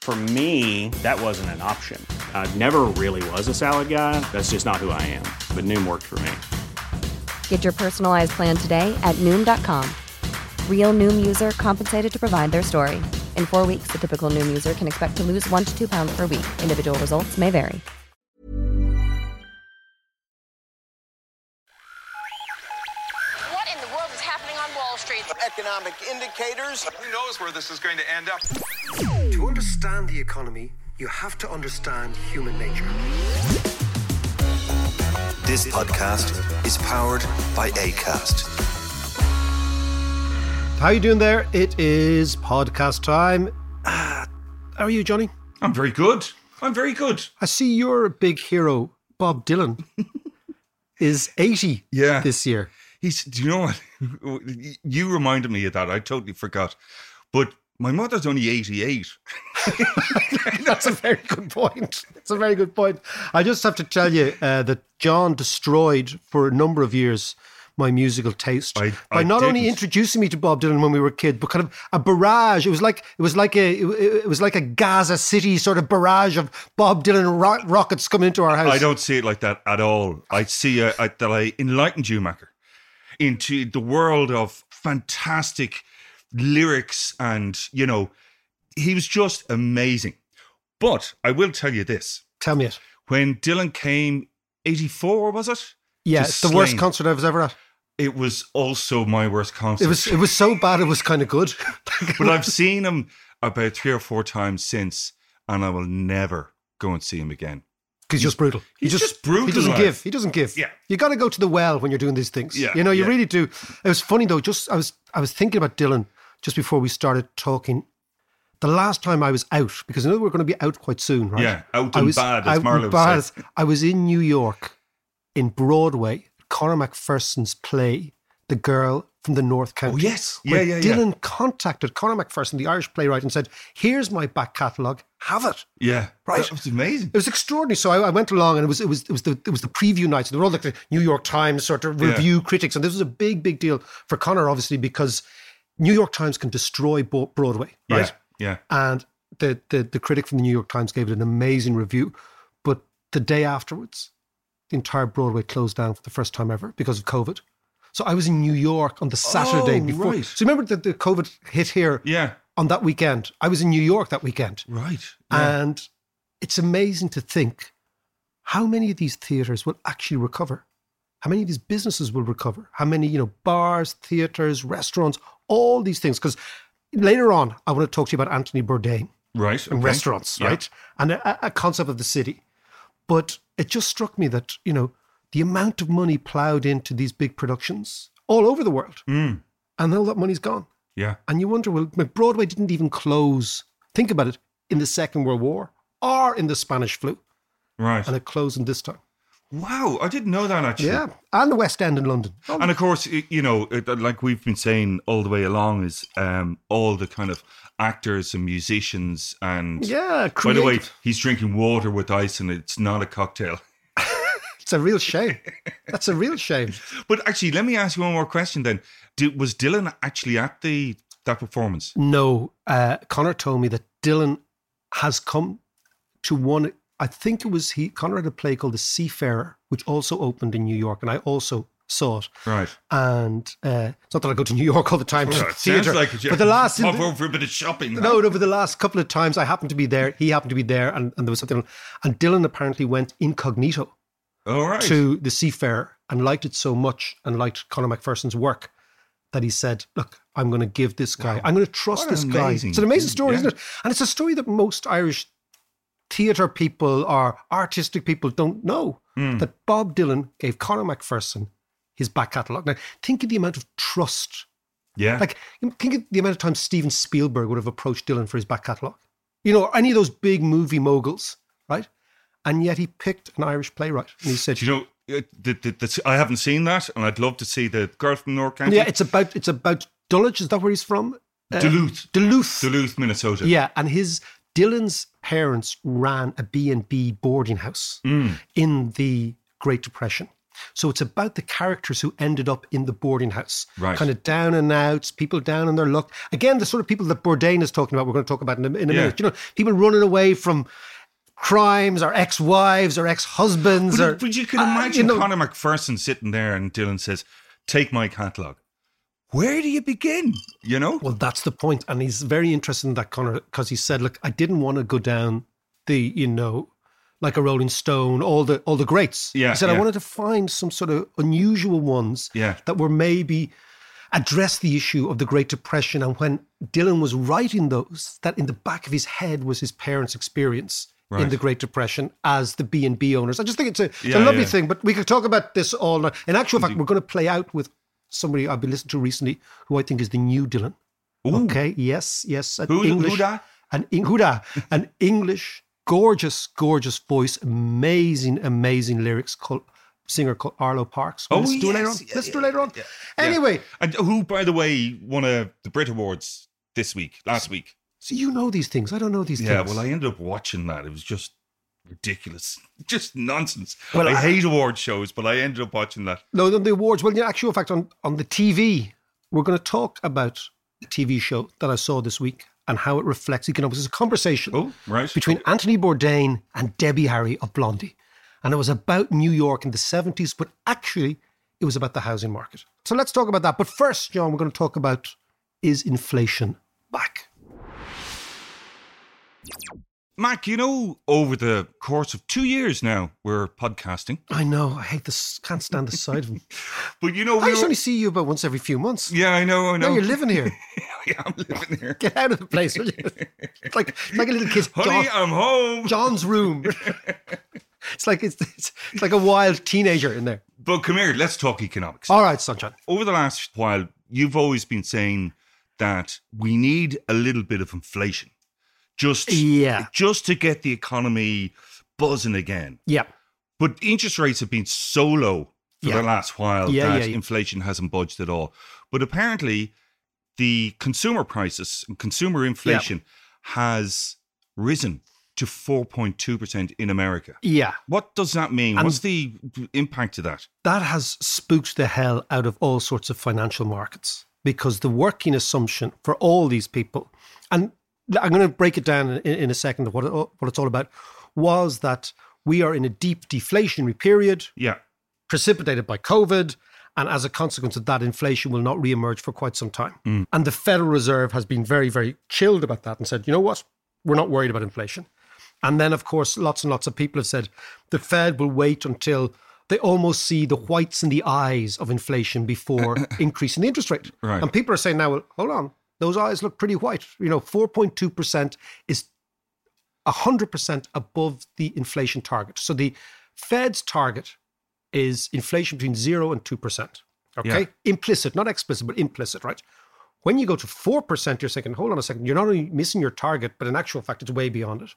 For me, that wasn't an option. I never really was a salad guy. That's just not who I am. But Noom worked for me. Get your personalized plan today at Noom.com. Real Noom user compensated to provide their story. In four weeks, the typical Noom user can expect to lose one to two pounds per week. Individual results may vary. What in the world is happening on Wall Street? economic indicators. Who knows where this is going to end up? To understand the economy, you have to understand human nature. This podcast is powered by ACAST. How you doing there? It is podcast time. Ah, how are you, Johnny? I'm very good. I'm very good. I see your big hero, Bob Dylan, is 80 Yeah. this year. He's. Do you know what? You reminded me of that. I totally forgot. But my mother's only 88. That's a very good point. It's a very good point. I just have to tell you uh, that John destroyed for a number of years my musical taste I- by I not only didn't. introducing me to Bob Dylan when we were kids, but kind of a barrage. It was like it was like a it, was like a Gaza City sort of barrage of Bob Dylan ro- rockets coming into our house. I don't see it like that at all. I see uh, I, that I enlightened you, Macker, into the world of fantastic lyrics, and you know, he was just amazing. But I will tell you this: Tell me it. when Dylan came, eighty-four was it? Yeah, it's the worst concert I was ever at. It was also my worst concert. It was it was so bad it was kind of good. but I've seen him about three or four times since, and I will never go and see him again. He's just brutal. He he's just brutal, He doesn't give. He doesn't give. Yeah. You got to go to the well when you're doing these things. Yeah, You know, you yeah. really do. It was funny though. Just I was I was thinking about Dylan just before we started talking. The last time I was out, because I know we're going to be out quite soon, right? Yeah, out I and was bad, as Marlowe bad. says. I was in New York, in Broadway, Conor McPherson's play, "The Girl from the North Country." Oh, yes. Yeah, yeah, yeah. Dylan contacted Conor McPherson, the Irish playwright, and said, "Here's my back catalogue. Have it." Yeah, Right. That was amazing. It was extraordinary. So I, I went along, and it was it was it was the it was the preview nights. They were all like the New York Times sort of Yeah. review critics, and this was a big big deal for Conor, obviously, because New York Times can destroy Broadway, right? Yeah, yeah. And the, the the critic from the New York Times gave it an amazing review, but the day afterwards, the entire Broadway closed down for the first time ever because of COVID. So I was in New York on the Saturday Oh, before. right. So remember that the COVID hit here Yeah, on that weekend. I was in New York that weekend. right. Yeah. And it's amazing to think how many of these theaters will actually recover. How many of these businesses will recover? How many, you know, bars, theaters, restaurants, all these things? Because later on, I want to talk to you about Anthony Bourdain right. and okay. restaurants, Yeah. right? And a, a concept of the city. But it just struck me that, you know, the amount of money plowed into these big productions all over the world, Mm, and all that money's gone. yeah. And you wonder, well, Broadway didn't even close, think about it, in the Second World War or in the Spanish flu. Right. And it closed in this time. Wow, I didn't know that actually. Yeah. And the West End in London. And of course, you know, like we've been saying all the way along, is um, all the kind of actors and musicians and. yeah. By the way, he's drinking water with ice, and it's not a cocktail. It's a real shame. That's a real shame. But actually, let me ask you one more question. Then, Did, was Dylan actually at the that performance? No, uh, Conor told me that Dylan has come to one. I think it was he. Conor had a play called The Seafarer, which also opened in New York, and I also saw it. Right. And uh, it's not that I go to New York all the time to theatre, like but the last pop over for a bit of shopping. no, no, but the last couple of times I happened to be there, he happened to be there, and, and there was something. And Dylan apparently went incognito All right. to the Seafarer and liked it so much and liked Conor McPherson's work that he said, "Look, I'm going to give this guy. I'm going to trust What this guy." amazing- It's an amazing story, yeah. isn't it? And it's a story that most Irish theatre people or artistic people don't know that Bob Dylan gave Conor McPherson his back catalogue. Now, think of the amount of trust. Yeah. Like, think of the amount of times Steven Spielberg would have approached Dylan for his back catalogue. You know, or any of those big movie moguls, right? And yet he picked an Irish playwright. And he said, Do you know, uh, the, the, the, I haven't seen that, and I'd love to see the girl from North Country. yeah, it's about it's about Dulwich. Is that where he's from? Uh, Duluth. Duluth. Duluth, Minnesota. Yeah, and his Dylan's parents ran a B&B boarding house Mm. in the Great Depression. So it's about the characters who ended up in the boarding house. Right. Kind of down and outs, people down on their luck. Again, the sort of people that Bourdain is talking about, we're going to talk about in a, in a Yeah. minute. You know, people running away from crimes or ex-wives or ex-husbands But, or but you can uh, imagine you know- Conor McPherson sitting there and Dylan says, Take my catalogue. Where do you begin? You know? Well, that's the point, and he's very interested in that, Conor, because he said, "Look, I didn't want to go down the, you know, like a Rolling Stone, all the all the greats. Yeah, he said I wanted to find some sort of unusual ones Yeah. that were maybe address the issue of the Great Depression, and when Dylan was writing those, that in the back of his head was his parents' experience." In the Great Depression, as the B and B owners, I just think it's a, it's Yeah, a lovely yeah. thing. But we could talk about this all night. In actual fact, we're going to play out with somebody I've been listening to recently, who I think is the new Dylan. Okay. Yes. Yes. An Who- who English. da? An who? An English, gorgeous, gorgeous voice, amazing, amazing lyrics. Called singer called Arlo Parks. Oh, Let's do it later on. yes, yeah, Let's do it later on. yeah, Anyway, And who, by the way, won a, the Brit Awards this week, last week? so you know these things. I don't know these Yeah, things. well, I ended up watching that. It was just ridiculous. Just nonsense. Well, I, I- hate award shows, but I ended up watching that. No, the, the awards. Well, in actual fact, on, on the TV, we're going to talk about the TV show that I saw this week and how it reflects economics. It's a conversation Oh, right. between Anthony Bourdain and Debbie Harry of Blondie. And it was about New York in the 70s, but actually, it was about the housing market. So let's talk about that. But first, John, we're going to talk about is inflation back? Mac, you know, over the course of two years now, we're podcasting. I know. I hate this. Can't stand the sight of him. But you know, I we used to were- only see you about once every few months. yeah, I know, I know. Now you're living here. yeah, I'm living here. Get out of the place. will you? It's like, it's like a little kid. Honey, John- I'm home. John's room. it's like it's, it's it's like a wild teenager in there. But come here, let's talk economics. All right, sunshine. Over the last while, you've always been saying that we need a little bit of inflation, just Yeah. just to get the economy buzzing again. Yeah. But interest rates have been so low for Yeah. the last while Yeah, that yeah, inflation hasn't budged at all. But apparently, the consumer prices and consumer inflation has risen to 4.2% in America. Yeah. What does that mean? And- What's the impact of that? That has spooked the hell out of all sorts of financial markets because the working assumption for all these people, and I'm going to break it down in, in a second of what, it, what it's all about, was that we are in a deep deflationary period Yeah. precipitated by COVID. And as a consequence of that, inflation will not reemerge for quite some time. Mm. And the Federal Reserve has been very, very chilled about that and said, you know what? We're not worried about inflation. And then, of course, lots and lots of people have said the Fed will wait until they almost see the whites in the eyes of inflation before increasing the interest rate. Right. And people are saying now, well, hold on, those eyes look pretty white. You know, 4.2% is 100% above the inflation target. So the Fed's target is inflation between 0 and 2%. Okay? Yeah. Implicit, not explicit, but implicit, right? When you go to 4%, you're saying, hold on a second, you're not only missing your target, but in actual fact, it's way beyond it.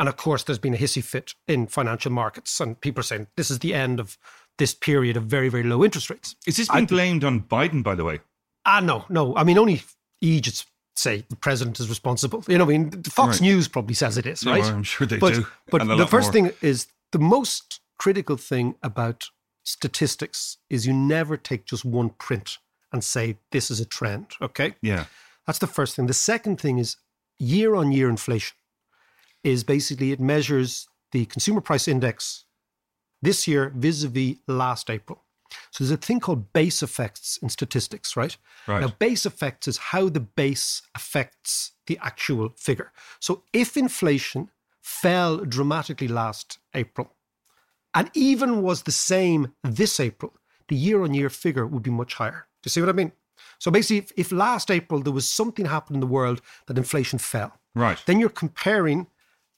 And of course, there's been a hissy fit in financial markets, and people are saying this is the end of this period of very, very low interest rates. Is this being blamed on Biden, by the way? Ah, no, no. I mean, only Egypt's say the president is responsible. You know, I mean, Fox Right. News probably says it is, right? I'm sure they but, do, But the first more. thing is the most critical thing about statistics is you never take just one print and say this is a trend. Okay, Yeah. that's the first thing. The second thing is year on year inflation is basically it measures the consumer price index this year vis-a-vis last April. So there's a thing called base effects in statistics, right? Right. Now, base effects is how the base affects the actual figure. So if inflation fell dramatically last April and even was the same this April, the year on year figure would be much higher. Do you see what I mean? So basically, if, if last April there was something happened in the world that inflation fell, Right. then you're comparing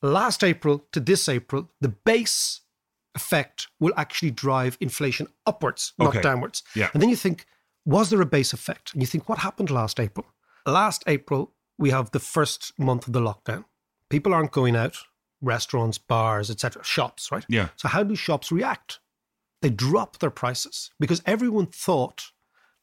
last April to this April, the base effect will actually drive inflation upwards, not Okay. downwards. Yeah. And then you think, was there a base effect? And you think, what happened last April? Last April, we have the first month of the lockdown. People aren't going out, restaurants, bars, etc., shops, right? Yeah. So how do shops react? They drop their prices because everyone thought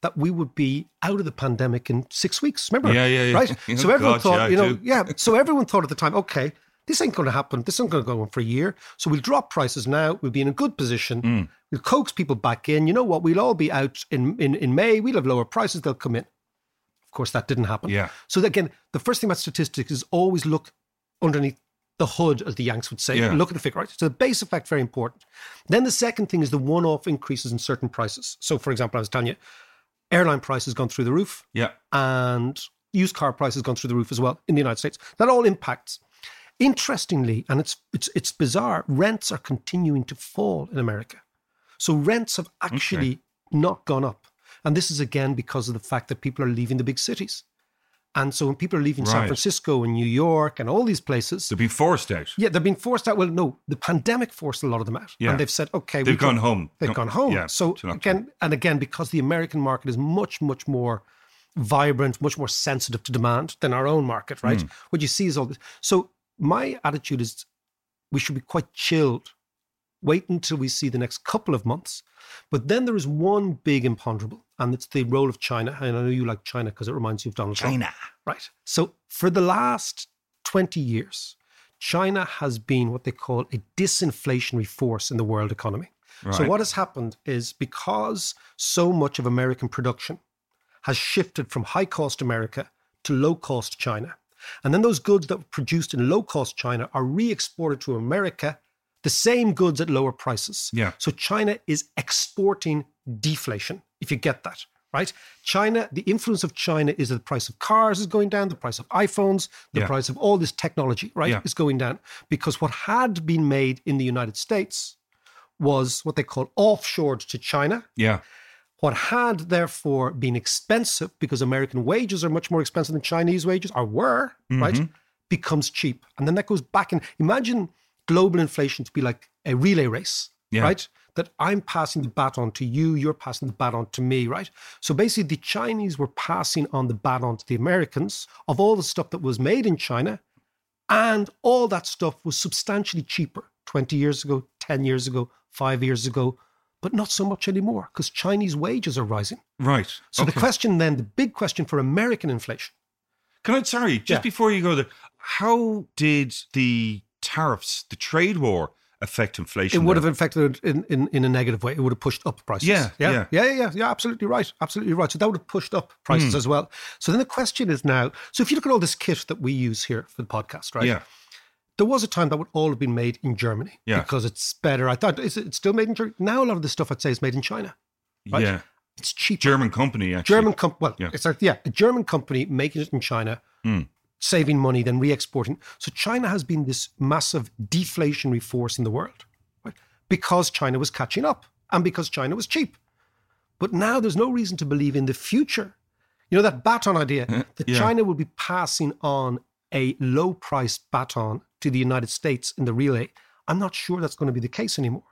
that we would be out of the pandemic in six weeks. Remember? Yeah, yeah, yeah. Right. So everyone God, thought, yeah, you know, yeah. So everyone thought at the time, okay, this ain't going to happen. This ain't going to go on for a year. So we'll drop prices now. We'll be in a good position. Mm. We'll coax people back in. You know what? We'll all be out in, in, in May. We'll have lower prices. They'll come in. Of course, that didn't happen. Yeah. So again, the first thing about statistics is always look underneath the hood, as the Yanks would say. Yeah. Look at the figure, right? So the base effect, very important. Then the second thing is the one-off increases in certain prices. So, for example, I was telling you, airline prices gone through the roof Yeah. and used car prices gone through the roof as well in the United States. That all impacts. Interestingly, and it's it's it's bizarre, rents are continuing to fall in America. So rents have actually not gone up. And this is again because of the fact that people are leaving the big cities. And so when people are leaving San Francisco and New York and all these places, They've been forced out. yeah, they've been forced out. Well, no, the pandemic forced a lot of them out. Yeah. And they've said, okay, They've we can- gone home. They've No, gone home. yeah, so again, and again, because the American market is much, much more vibrant, much more sensitive to demand than our own market, right? Hmm. What you see is all this. So my attitude is we should be quite chilled. Wait until we see the next couple of months. But then there is one big imponderable, and it's the role of China. And I know you like China because it reminds you of Donald Trump. China. Right. So for the last 20 years, China has been what they call a disinflationary force in the world economy. So what has happened is because so much of American production has shifted from high cost America to low cost China. And then those goods that were produced in low cost China are re exported to America, the same goods at lower prices. Yeah. So China is exporting deflation, if you get that, right? China, the influence of China is that the price of cars is going down, the price of iPhones, the Yeah. price of all this technology, right, Yeah. is going down. Because what had been made in the United States was what they call offshored to China. Yeah. What had therefore been expensive because American wages are much more expensive than Chinese wages, or were, right, Mm-hmm. becomes cheap. And then that goes back and imagine global inflation to be like a relay race, Yeah. right? That I'm passing the baton to you, you're passing the baton to me, right? So basically, the Chinese were passing on the baton to the Americans of all the stuff that was made in China. And all that stuff was substantially cheaper 20 years ago, 10 years ago, five years ago, but not so much anymore because Chinese wages are rising. Right. So the question then, the big question for American inflation, Can I, sorry, just Yeah. before you go there, how did the tariffs, the trade war, affect inflation? it would have affected it in, in, in a negative way. It would have pushed up prices. Yeah, yeah, yeah. yeah, yeah, yeah, yeah, absolutely right, absolutely right. So that would have pushed up prices Hmm. as well. So then the question is now, so if you look at all this kit that we use here for the podcast, right? Yeah. There was a time that would all have been made in Germany Yeah. because it's better. I thought, is it still made in Germany? Now a lot of the stuff I'd say is made in China. right? Yeah. It's cheap. German company, actually. German company. Well, Yeah. it's like yeah, a German company making it in China, Hmm. saving money, then re-exporting. So China has been this massive deflationary force in the world, right? Because China was catching up and because China was cheap. But now there's no reason to believe in the future. You know that baton idea that yeah. China will be passing on a low-priced baton to the United States in the relay. I'm not sure that's going to be the case anymore.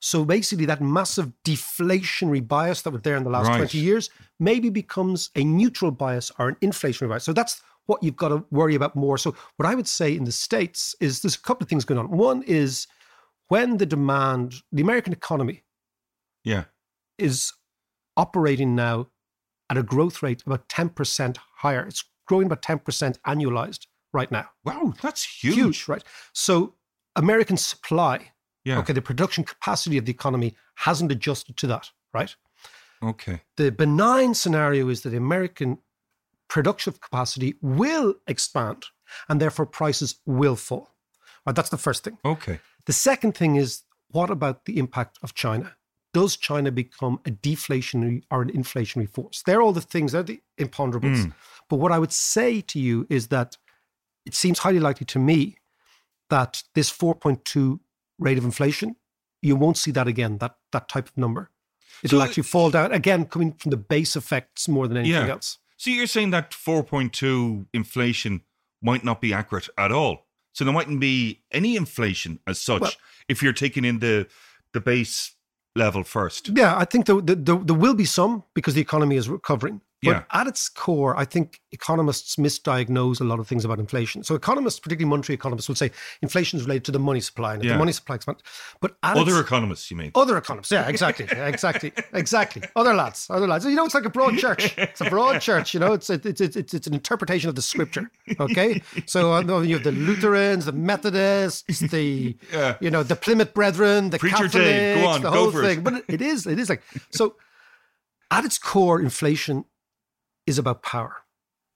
So basically, that massive deflationary bias that was there in the last Right. 20 years maybe becomes a neutral bias or an inflationary bias. So that's what you've got to worry about more. So what I would say in the States is there's a couple of things going on. One is when the demand, the American economy Yeah. is operating now at a growth rate about 10% higher. It's growing about 10% annualized right now. Wow, that's huge. right? So American supply, Yeah. okay, the production capacity of the economy hasn't adjusted to that, right? Okay. The benign scenario is that American production capacity will expand and therefore prices will fall. Right, that's the first thing. Okay. The second thing is what about the impact of China? Does China become a deflationary or an inflationary force? They're all the things, they're the imponderables. Hmm. But what I would say to you is that it seems highly likely to me that this 4.2 rate of inflation, you won't see that again, that, that type of number. It'll So- actually fall down, again, coming from the base effects more than anything Yeah. else. So you're saying that 4.2 inflation might not be accurate at all. So there mightn't be any inflation as such Well- if you're taking in the the base level first. Yeah, I think there, there, there there will be some because the economy is recovering. But Yeah. at its core, I think economists misdiagnose a lot of things about inflation. So economists, particularly monetary economists, will say inflation is related to the money supply. And Yeah. the money supply expands, but at Other its- economists, you mean? Other economists, yeah, exactly, exactly, exactly. Other lads, other lads. You know, it's like a broad church. It's a broad church. You know, it's it's it's it's, it's an interpretation of the scripture. Okay, so uh, you have the Lutherans, the Methodists, the Yeah. you know the Plymouth Brethren, the Preacher Catholics, Dave, go on, the go whole for it. thing. But it is, it is like so. At its core, inflation is about power.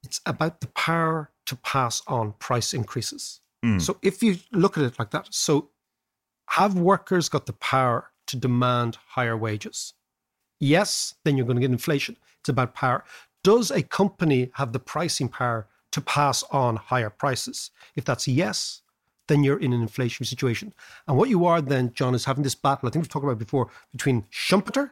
It's about the power to pass on price increases. Mm. So if you look at it like that, so have workers got the power to demand higher wages? Yes, then you're going to get inflation. It's about power. Does a company have the pricing power to pass on higher prices? If that's yes, then you're in an inflationary situation. And what you are then, John, is having this battle, I think we've talked about before, between Schumpeter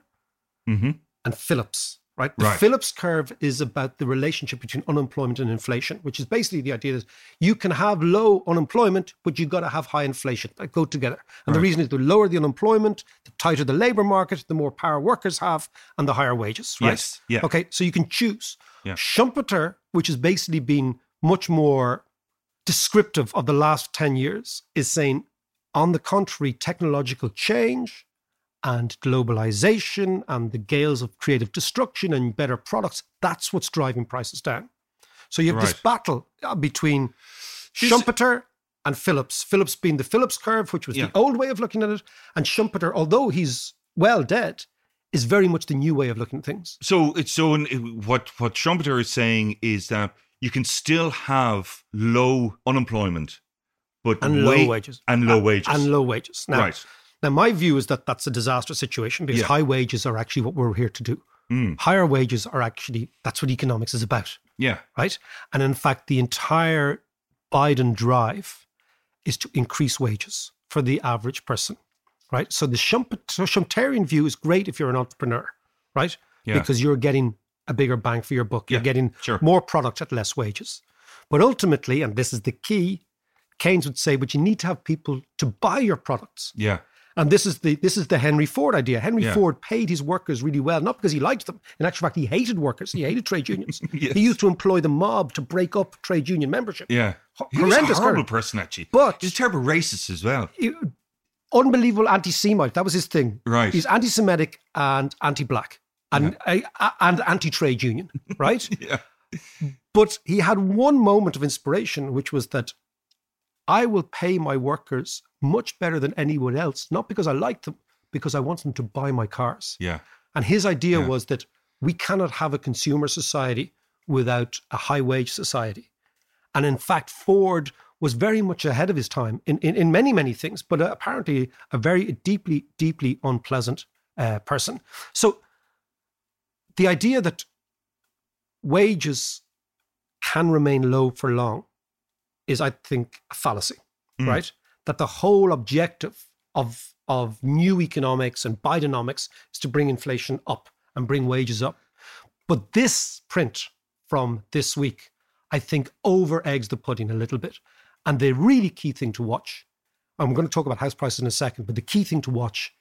Mhm. and Phillips. Right? The Right. Phillips curve is about the relationship between unemployment and inflation, which is basically the idea that you can have low unemployment, but you've got to have high inflation. They go together. And the reason is the lower the unemployment, the tighter the labor market, the more power workers have, and the higher wages. Right? Yes, yeah. Okay, so you can choose. Yeah. Schumpeter, which has basically been much more descriptive of the last 10 years, is saying, on the contrary, technological change and globalization and the gales of creative destruction and better products, that's what's driving prices down. So you have this battle uh, between Schumpeter and Phillips. Phillips being the Phillips curve, which was Yeah. the old way of looking at it, and Schumpeter, although he's well dead, is very much the new way of looking at things. So it's so in, what what Schumpeter is saying is that you can still have low unemployment, but And wa- low wages. and low Uh, wages And low wages. Now, Right. Now, my view is that that's a disastrous situation because Yeah. high wages are actually what we're here to do. Mm. Higher wages are actually, that's what economics is about. Yeah, right? And in fact, the entire Biden drive is to increase wages for the average person, right? So the Schump- Schumpeterian view is great if you're an entrepreneur, right? Yeah. Because you're getting a bigger bang for your buck. You're Yeah, getting sure. more product at less wages. But ultimately, and this is the key, Keynes would say, but you need to have people to buy your products. yeah, And this is the this is the Henry Ford idea. Henry Yeah. Ford paid his workers really well, not because he liked them. In actual fact, he hated workers. He hated trade unions. Yes. He used to employ the mob to break up trade union membership. yeah. Ho- He was a horrendous horrible person, actually. But- he's a terrible racist as well. He- unbelievable anti-Semite. That was his thing. Right. He's anti-Semitic and anti-black and a- and anti-trade union. Right. Yeah, But he had one moment of inspiration, which was that I will pay my workers much better than anyone else, not because I like them, because I want them to buy my cars. yeah, And his idea Yeah. was that we cannot have a consumer society without a high wage society. And in fact, Ford was very much ahead of his time in, in, in many, many things, but apparently a very deeply, deeply unpleasant uh, person. So the idea that wages can remain low for long is, I think, a fallacy, Mm. right? That the whole objective of of new economics and Bidenomics is to bring inflation up and bring wages up. But this print from this week, I think, over eggs the pudding a little bit. And the really key thing to watch, I'm going to talk about house prices in a second, but the key thing to watch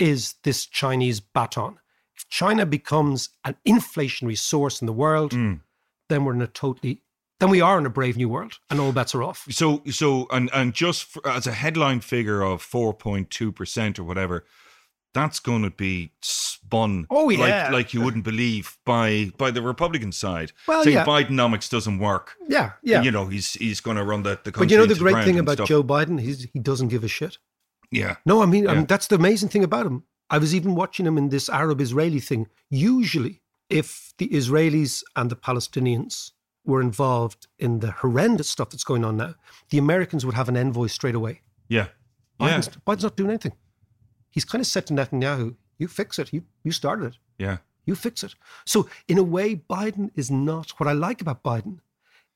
is this Chinese baton. If China becomes an inflationary source in the world, Mm. then we're in a totally, then we are in a brave new world and all bets are off. So, so, and and just for, as a headline figure of four point two percent or whatever, that's going to be spun. Oh, yeah. like, like you wouldn't believe by by the Republican side. Well, saying yeah. Bidenomics doesn't work. Yeah, yeah. You know, he's he's going to run the the country. but you know the great thing about stuff. Joe Biden, he's, he doesn't give a shit. Yeah, No, I mean, I mean that's the amazing thing about him. I was even watching him in this Arab-Israeli thing. Usually, if the Israelis and the Palestinians were involved in the horrendous stuff that's going on now, the Americans would have an envoy straight away. yeah, yeah, Biden's, Biden's not doing anything. He's kind of said to Netanyahu, "You fix it. You you started it. yeah. You fix it." So, in a way, Biden is not. What I like about Biden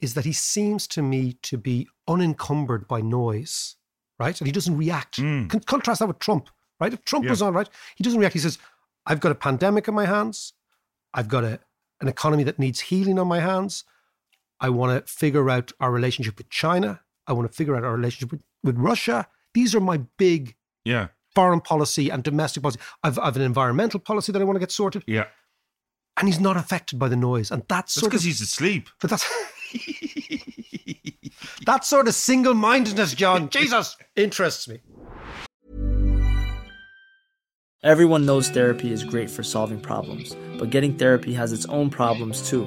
is that he seems to me to be unencumbered by noise, right? And he doesn't react. Mm. Con- contrast that with Trump, right? If Trump Yeah. was on, right, he doesn't react. He says, "I've got a pandemic in my hands. I've got a an economy that needs healing on my hands. I want to figure out our relationship with China. I want to figure out our relationship with, with Russia. These are my big Yeah. foreign policy and domestic policy. I've, I've an environmental policy that I want to get sorted. Yeah. And he's not affected by the noise. And that's That's sort because he's asleep. but that's, that sort of single mindedness, John, Jesus, interests me. Everyone knows therapy is great for solving problems, but getting therapy has its own problems too,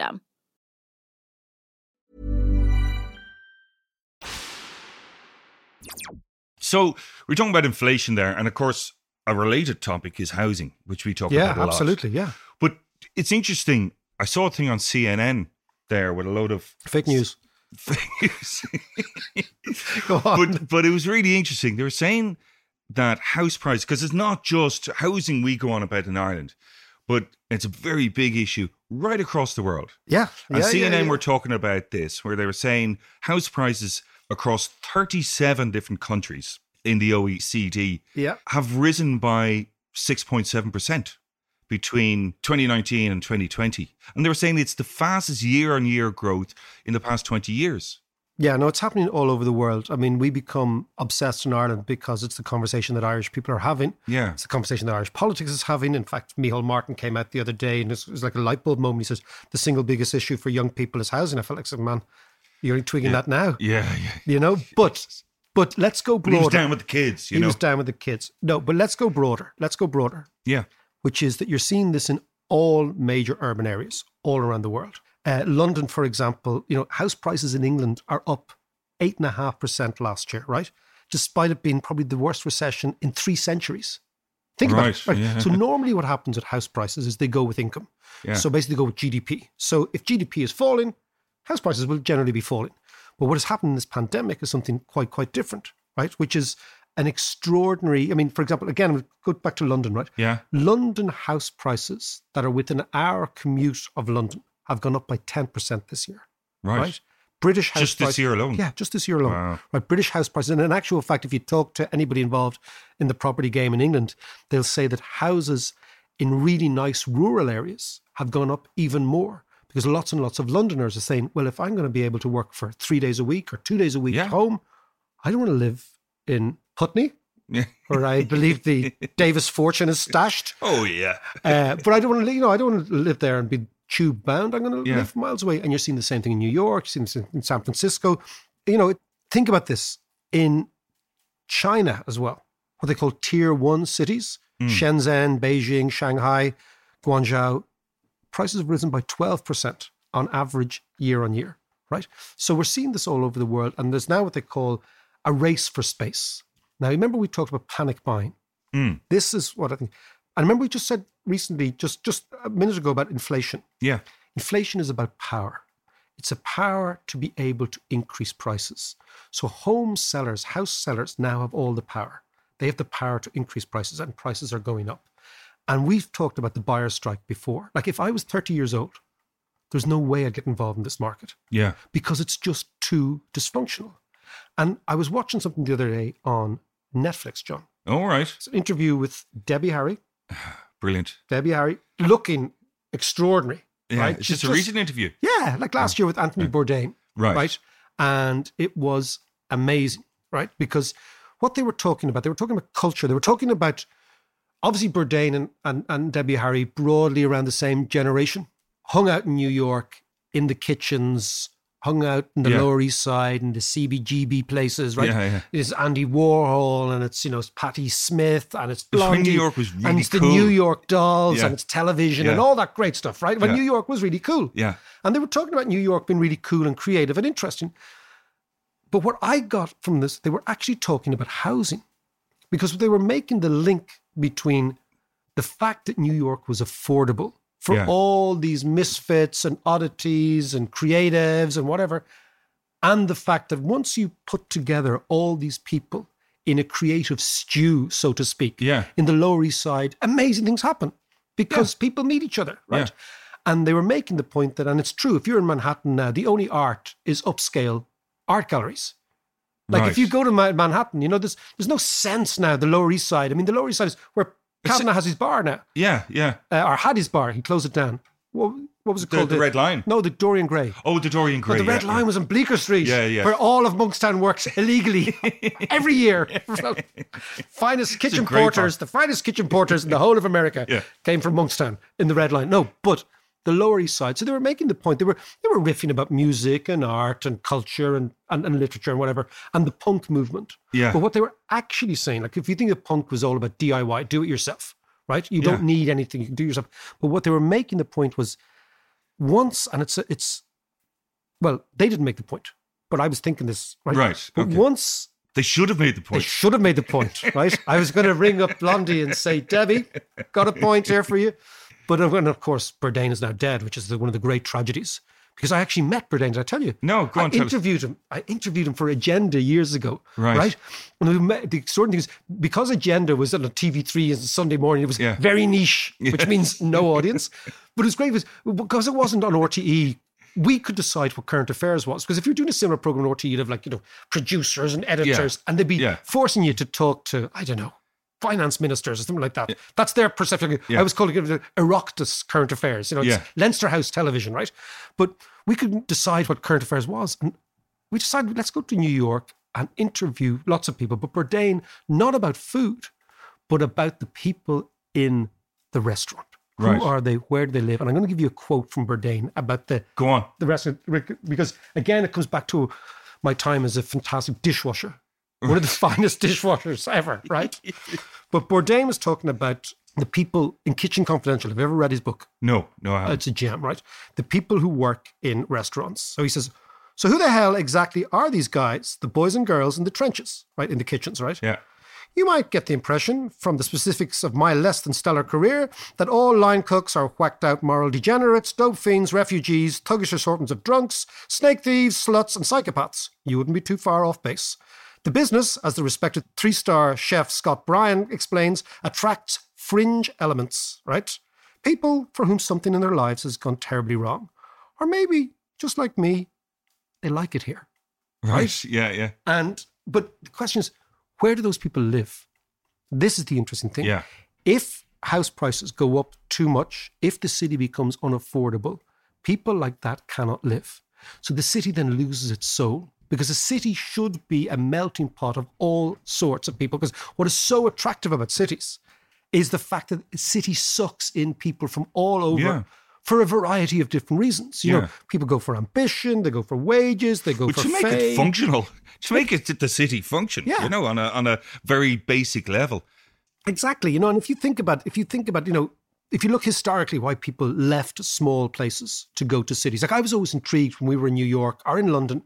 So we're talking about inflation there, and of course, a related topic is housing, which we talk Yeah, about a lot. absolutely. Yeah. But it's interesting. I saw a thing on CNN there with a load of Fake news. fake news. Go on. but but it was really interesting. They were saying that house price because it's not just housing we go on about in Ireland, but it's a very big issue right across the world. yeah. And yeah, CNN yeah, yeah. were talking about this, where they were saying house prices across 37 different countries in the OECD Yeah. have risen by 6.7% between 2019 and 2020. And they were saying it's the fastest year on year growth in the past 20 years. Yeah, no, it's happening all over the world. I mean, we become obsessed in Ireland because it's the conversation that Irish people are having. Yeah. It's the conversation that Irish politics is having. In fact, Micheál Martin came out the other day and it was, like a light bulb moment. He says, the single biggest issue for young people is housing. I felt like, man, you're tweaking that now. Yeah, yeah. You know, but but let's go But he was down with the kids, you he know. was down with the kids. No, but let's go broader. Let's go broader, yeah. which is that you're seeing this in all major urban areas all around the world. Uh, London, for example, you know, house prices in England are up eight and a half percent last year, right? Despite it being probably the worst recession in three centuries. Think about it. Right, Right. yeah. So normally what happens at house prices is they go with income. Yeah. So basically they go with GDP. So if GDP is falling, house prices will generally be falling. But what has happened in this pandemic is something quite, quite different, right? Which is an extraordinary. I mean, for example, again, we'll go back to London, right? Yeah. London house prices that are within our commute of London have gone up by 10% this year. Right. British house Just this year alone? Yeah, just this year alone. Wow. Right. British house prices. And in actual fact, if you talk to anybody involved in the property game in England, they'll say that houses in really nice rural areas have gone up even more because lots and lots of Londoners are saying, well, if I'm going to be able to work for three days a week or two days a week Yeah. at home, I don't want to live in Putney Yeah. where I believe the Davis fortune is stashed. Oh, yeah. Uh, but I don't want to, you know, I don't want to live there and be tube bound. I'm going to Yeah. live miles away. And you're seeing the same thing in New York, you're seeing this in San Francisco. You know, think about this in China as well, what they call tier one cities, Hmm. Shenzhen, Beijing, Shanghai, Guangzhou. Prices have risen by 12% on average year on year, right? So we're seeing this all over the world. And there's now what they call a race for space. Now, remember we talked about panic buying. Mm. This is what I think. And remember we just said recently, just just a minute ago, about inflation. Yeah. Inflation is about power. It's a power to be able to increase prices. So home sellers, house sellers now have all the power. they have the power to increase prices, and prices are going up. And we've talked about the buyer's strike before. Like if I was 30 years old, there's no way I'd get involved in this market Yeah. because it's just too dysfunctional. And I was watching something the other day on Netflix, John. All right. It's an interview with Debbie Harry. Brilliant. Debbie Harry looking extraordinary. Yeah. right? It's She's just a recent interview. Yeah, like last oh, year with Anthony Bourdain. Right. Right. And it was amazing, right? Because what they were talking about, they were talking about culture. They were talking about obviously Bourdain and, and, and Debbie Harry broadly around the same generation, hung out in New York in the kitchens, hung out in the Yeah. Lower East Side and the CBGB places, right? Yeah, yeah. It's Andy Warhol and it's, you know, it's Patti Smith and it's It was when Blondie. New York was really and it's the. New York Dolls Yeah. and it's television and all that great stuff, right? When. New York was really cool. Yeah. And they were talking about New York being really cool and creative and interesting. But what I got from this, they were actually talking about housing because they were making the link between the fact that New York was affordable for Yeah. all these misfits and oddities and creatives and whatever, and the fact that once you put together all these people in a creative stew, so to speak, Yeah. in the Lower East Side, amazing things happen because people meet each other, right? Yeah. And they were making the point that, and it's true, if you're in Manhattan now, the only art is upscale art galleries. Like Right. if you go to Manhattan, you know, there's there's no sense now. The Lower East Side. I mean, the Lower East Side is where Kavanagh has his bar now, Yeah. Yeah. uh, or had his bar. He closed it down. What, what was it The, called? the Red Line. No, the Dorian Gray. Oh, the Dorian Gray. The Red yeah, Line yeah. was on Bleecker Street, Yeah, yeah. where all of Monkstown works illegally every year. finest kitchen porters, the finest kitchen porters in the whole of America Yeah. came from Monkstown in the Red Line. No, but the Lower East Side. So they were making the point. They were they were riffing about music and art and culture and, and, and literature and whatever, and the punk movement. Yeah. But what they were actually saying, like if you think that punk was all about DIY, do it yourself, right? You Yeah. don't need anything, you can do yourself. But what they were making the point was once, and it's it's well, they didn't make the point, but I was thinking this, right? Right, But okay. once They should have made the point. they should have made the point, right? I was going to ring up Blondie and say, Debbie, got a point here for you. But uh, and of course, Bourdain is now dead, which is the, one of the great tragedies. Because I actually met Bourdain, did I tell you? No, go I on, us. interviewed him. I interviewed him for Agenda years ago. Right. Right. And met, the extraordinary thing is, because Agenda was on a TV3 on Sunday morning, it was Yeah. very niche, which means no audience. But it was great was because it wasn't on RTE. We could decide what current affairs was because if you're doing a similar program on RTE, you'd have like you know producers and editors, and they'd be Yeah. forcing you to talk to I don't know finance ministers or something like that. That's their perception. Yeah. I was calling it the Oireachtas current affairs. You know, it's Yeah. Leinster House television, right? But we could decide what current affairs was, and we decided let's go to New York and interview lots of people. But Bourdain, not about food, but about the people in the restaurant. Right. Who are they? Where do they live? And I'm going to give you a quote from Bourdain about the Go on. the restaurant because again, it comes back to my time as a fantastic dishwasher, one of the finest dishwashers ever, right? But Bourdain was talking about the people in Kitchen Confidential. Have you ever read his book? No, no, I haven't. It's a gem, right? The people who work in restaurants. So he says, so who the hell exactly are these guys, the boys and girls in the trenches, right? In the kitchens, right? yeah. You might get the impression from the specifics of my less than stellar career that all line cooks are whacked out moral degenerates, dope fiends, refugees, thuggish assortments of drunks, snake thieves, sluts, and psychopaths. You wouldn't be too far off base. The business, as the respected three star chef Scott Bryan explains, attracts fringe elements, right? People for whom something in their lives has gone terribly wrong. Or maybe, just like me, they like it here. Right. Yeah, yeah. And but the question is, where do those people live? This is the interesting thing. Yeah. If house prices go up too much, if the city becomes unaffordable, people like that cannot live. So the city then loses its soul because a city should be a melting pot of all sorts of people. Because what is so attractive about cities is the fact that a city sucks in people from all over. Yeah. For a variety of different reasons, you know, people go for ambition, they go for wages, they go But for to make fame. it functional, to make it the city function, Yeah. you know, on a on a very basic level. Exactly. You know, and if you think about if you think about, you know, if you look historically why people left small places to go to cities. Like I was always intrigued when we were in New York or in London,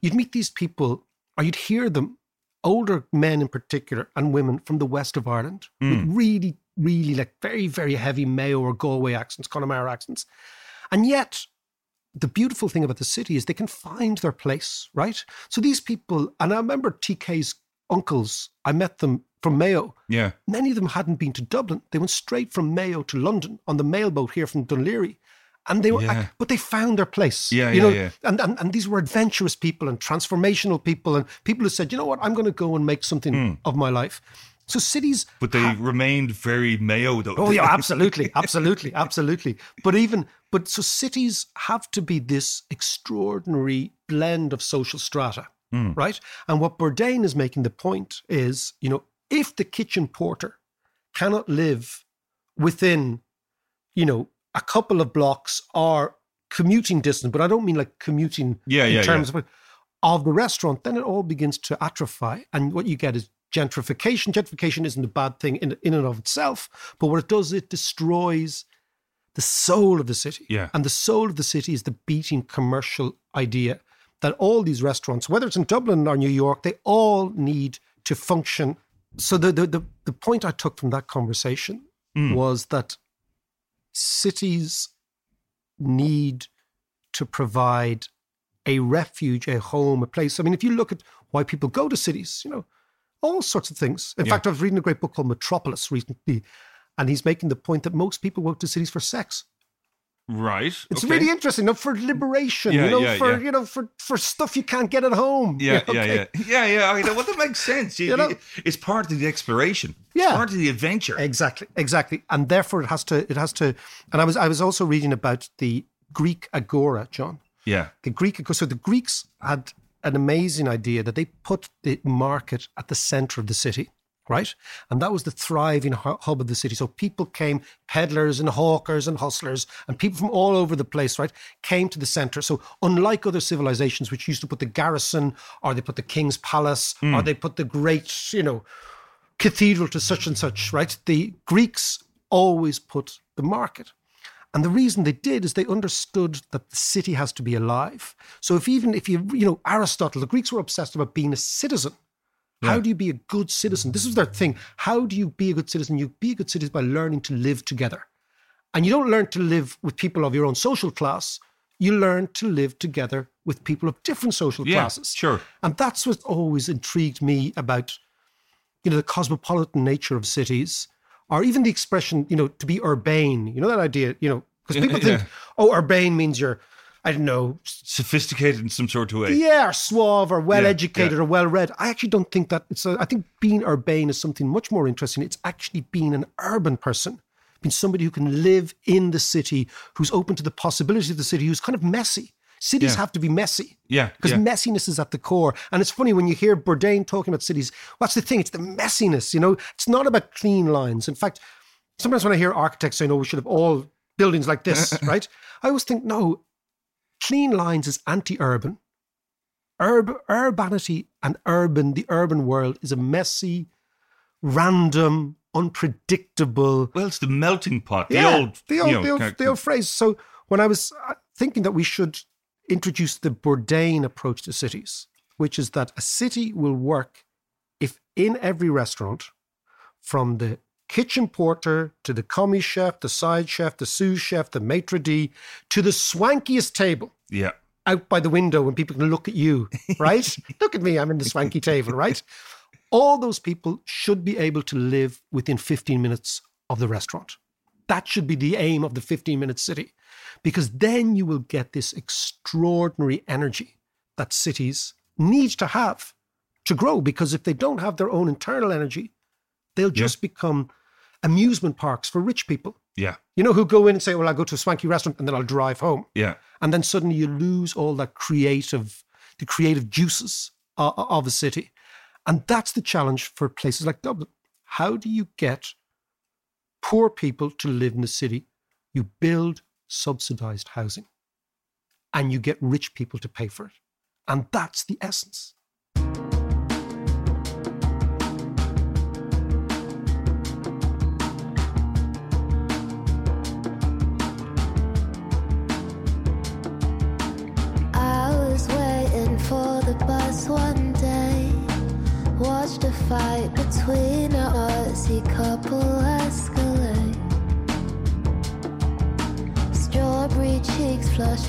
you'd meet these people or you'd hear them, older men in particular and women from the west of Ireland with hmm. really, really like very, very heavy Mayo or Galway accents, Connemara accents. And yet the beautiful thing about the city is they can find their place, right? So these people, and I remember TK's uncles, I met them from Mayo. Yeah. Many of them hadn't been to Dublin. They went straight from Mayo to London on the mail boat here from Dún Laoghaire. And they were, Yeah. but they found their place. Yeah, you yeah, know, yeah. And, and and these were adventurous people and transformational people and people who said, you know what, I'm going to go and make something Hmm. of my life. So cities, But they remained very Mayo, though. oh yeah, absolutely, absolutely, absolutely. But even but so cities have to be this extraordinary blend of social strata, Hmm. right? And what Bourdain is making the point is, you know, if the kitchen porter cannot live within, you know, a couple of blocks are commuting distance, but I don't mean like commuting Yeah, in yeah, terms yeah. of of the restaurant, then it all begins to atrophy. And what you get is gentrification. Gentrification isn't a bad thing in, in and of itself, but what it does, is it destroys the soul of the city. Yeah. And the soul of the city is the beating commercial idea that all these restaurants, whether it's in Dublin or New York, they all need to function. So the the the, the point I took from that conversation Mm. was that cities need to provide a refuge, a home, a place. I mean, if you look at why people go to cities, you know, all sorts of things. In Yeah. fact, I was reading a great book called Metropolis recently, and he's making the point that most people go to cities for sex. Right. It's okay. really interesting, no, for liberation, Yeah, you know, yeah, for yeah. you know, for for stuff you can't get at home. Yeah, yeah, okay? yeah, yeah, yeah. I know. Well, that makes sense. You, You know? it's part of the exploration. Yeah. it's part of the adventure. Exactly, exactly, and therefore it has to, it has to. And I was, I was also reading about the Greek agora, John. Yeah, The Greek, so the Greeks had an amazing idea that they put the market at the center of the city, right? And that was the thriving hub of the city. So people came, peddlers and hawkers and hustlers, and people from all over the place, right, came to the center. So unlike other civilizations, which used to put the garrison, or they put the king's palace, hmm. or they put the great, you know, cathedral to such and such, right? The Greeks always put the market. And the reason they did is they understood that the city has to be alive. So if even if you, you know, Aristotle, the Greeks were obsessed about being a citizen. How do you be a good citizen? This is their thing. How do you be a good citizen? You be a good citizen by learning to live together. And you don't learn to live with people of your own social class. You learn to live together with people of different social Yeah, classes. sure. And that's what always intrigued me about, you know, the cosmopolitan nature of cities, or even the expression, you know, to be urbane. You know that idea, you know, because people think, Yeah. oh, urbane means you're, I don't know, sophisticated in some sort of way. yeah, or suave or well educated yeah. or well read. I actually don't think that it's. A, I think being urbane is something much more interesting. It's actually being an urban person, being somebody who can live in the city, who's open to the possibilities of the city, who's kind of messy. Cities Yeah. have to be messy. Yeah, Because yeah. messiness is at the core. And it's funny when you hear Bourdain talking about cities, what's the thing? It's the messiness, you know? It's not about clean lines. In fact, sometimes when I hear architects say, no, oh, we should have all buildings like this, right? I always think, no, clean lines is anti urban. Urb- urbanity and urban, the urban world is a messy, random, unpredictable, Well, it's the melting pot. The yeah, old, the old, you know, the, old, kind of- the old phrase. So when I was uh, thinking that we should introduce the Bourdain approach to cities, which is that a city will work if in every restaurant, from the kitchen porter to the commis chef, the side chef, the sous chef, the maitre d', to the swankiest table yeah, out by the window when people can look at you, right? look at me, I'm in the swanky table, right? All those people should be able to live within 15 minutes of the restaurant. That should be the aim of the 15 minute city, because then you will get this extraordinary energy that cities need to have to grow. Because if they don't have their own internal energy, they'll just become amusement parks for rich people. yeah, You know, who go in and say, Well, I'll go to a swanky restaurant and then I'll drive home. Yeah. and then suddenly you lose all that creative the creative juices o- o- of a city. And that's the challenge for places like dublin. How do you get poor people to live in the city? You build subsidized housing and you get rich people to pay for it. And that's the essence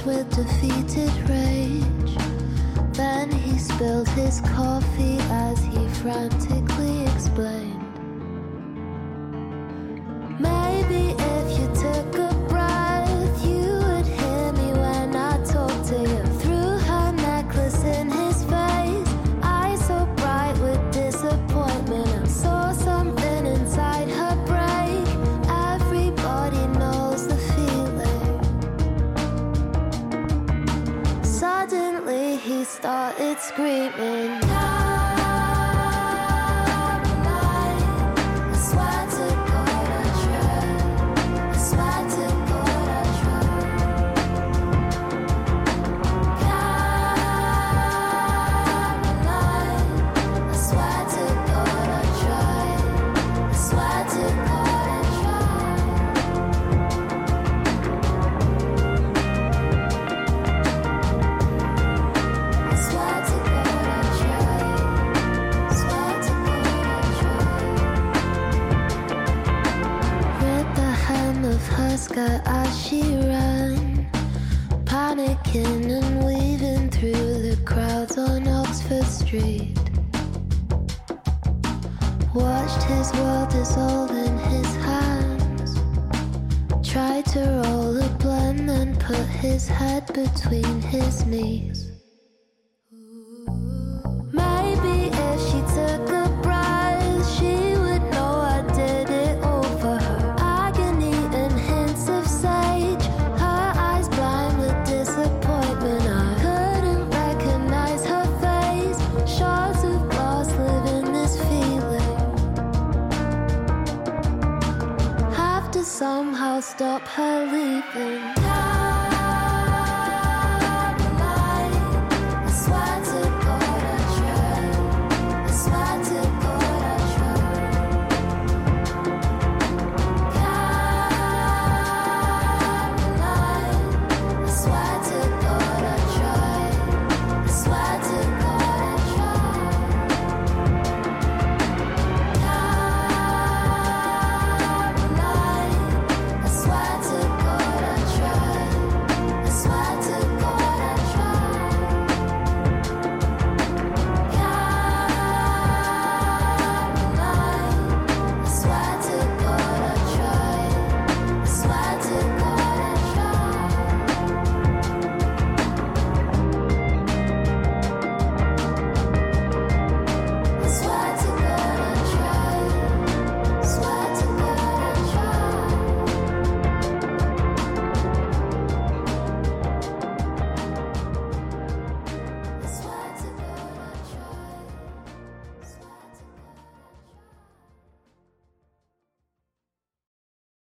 with defeated